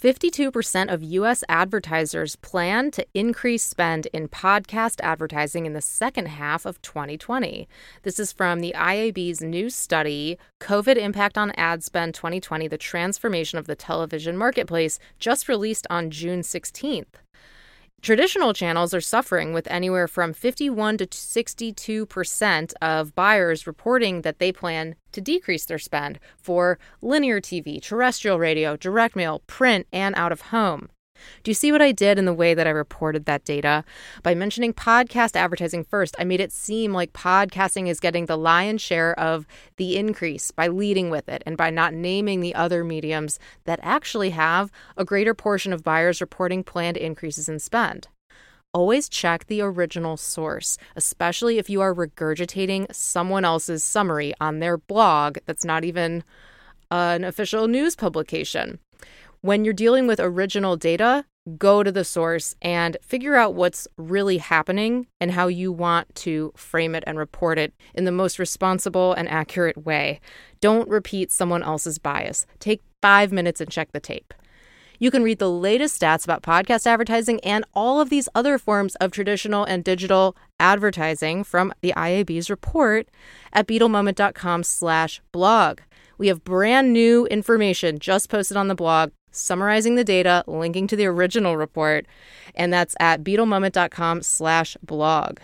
52% of U.S. advertisers plan to increase spend in podcast advertising in the second half of 2020. This is from the IAB's new study, COVID Impact on Ad Spend 2020 The Transformation of the Television Marketplace, just released on June 16th. Traditional channels are suffering with anywhere from 51 to 62% of buyers reporting that they plan to decrease their spend for linear TV, terrestrial radio, direct mail, print, and out of home. Do you see what I did in the way that I reported that data? By mentioning podcast advertising first, I made it seem like podcasting is getting the lion's share of the increase by leading with it and by not naming the other mediums that actually have a greater portion of buyers reporting planned increases in spend. Always check the original source, especially if you are regurgitating someone else's summary on their blog that's not even an official news publication. When you're dealing with original data, go to the source and figure out what's really happening and how you want to frame it and report it in the most responsible and accurate way. Don't repeat someone else's bias. Take five minutes and check the tape. You can read the latest stats about podcast advertising and all of these other forms of traditional and digital advertising from the IAB's report at beetlemoment.com slash blog. We have brand new information just posted on the blog summarizing the data, linking to the original report, and that's at beetlemoment.com slash blog.